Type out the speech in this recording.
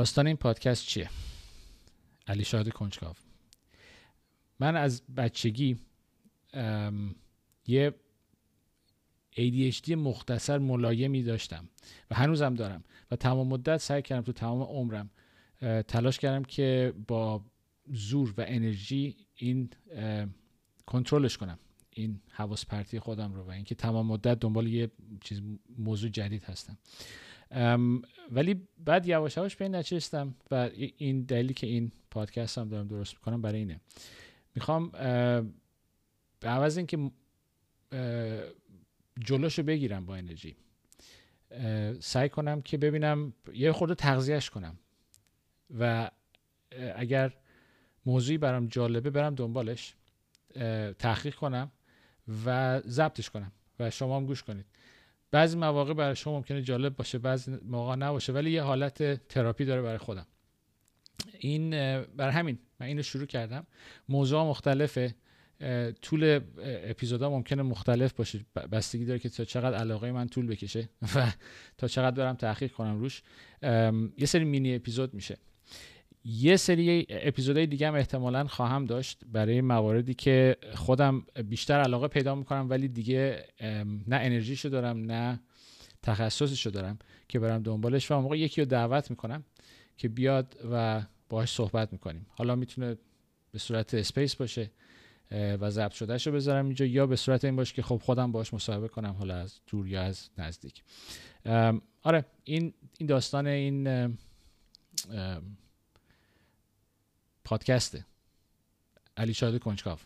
داستان این پادکست چیه؟ علی شاهد کنجکاو. من از بچگی یه ADHD مختصر ملایمی داشتم و هنوزم دارم و تمام مدت سعی کردم تو تمام عمرم تلاش کردم که با زور و انرژی این کنترلش کنم این حواس پرتی خودم رو و اینکه تمام مدت دنبال یه چیز موضوع جدید هستم. ولی بعد یواش یواش به این نچستم و این دلیلی که این پادکست هم دارم درست می‌کنم برای اینه می‌خوام به عوض اینکه جلوشو بگیرم با انرژی. سعی کنم که ببینم یه خورده تغذیهش کنم. و اگر موضوعی برام جالبه برم دنبالش تحقیق کنم و ضبطش کنم و شما هم گوش کنید. بعضی مواقع برای شما ممکنه جالب باشه بعضی موقع نباشه ولی یه حالت تراپی داره برای خودم. این بر همین من اینو شروع کردم. موضوع مختلفه. طول اپیزودا ممکنه مختلف باشه. بستگی داره که تا چقدر علاقه من طول بکشه و تا چقدر برم تحقیق کنم روش. یه سری مینی اپیزود میشه. یه سری اپیزودهای دیگه هم احتمالا خواهم داشت برای مواردی که خودم بیشتر علاقه پیدا می‌کنم ولی دیگه نه انرژیشو دارم نه تخصصشو دارم که برم دنبالش. و موقع یکی رو دعوت می‌کنم که بیاد و باهاش صحبت می‌کنیم. حالا می‌تونه به صورت اسپیس باشه و ضبط شدهش رو بذارم اینجا یا به صورت این باشه که خب خودم باش مصاحبه کنم حالا از دور یا از نزدیک. آره این این داستان این پادکسته. علی شاد کنجکاو.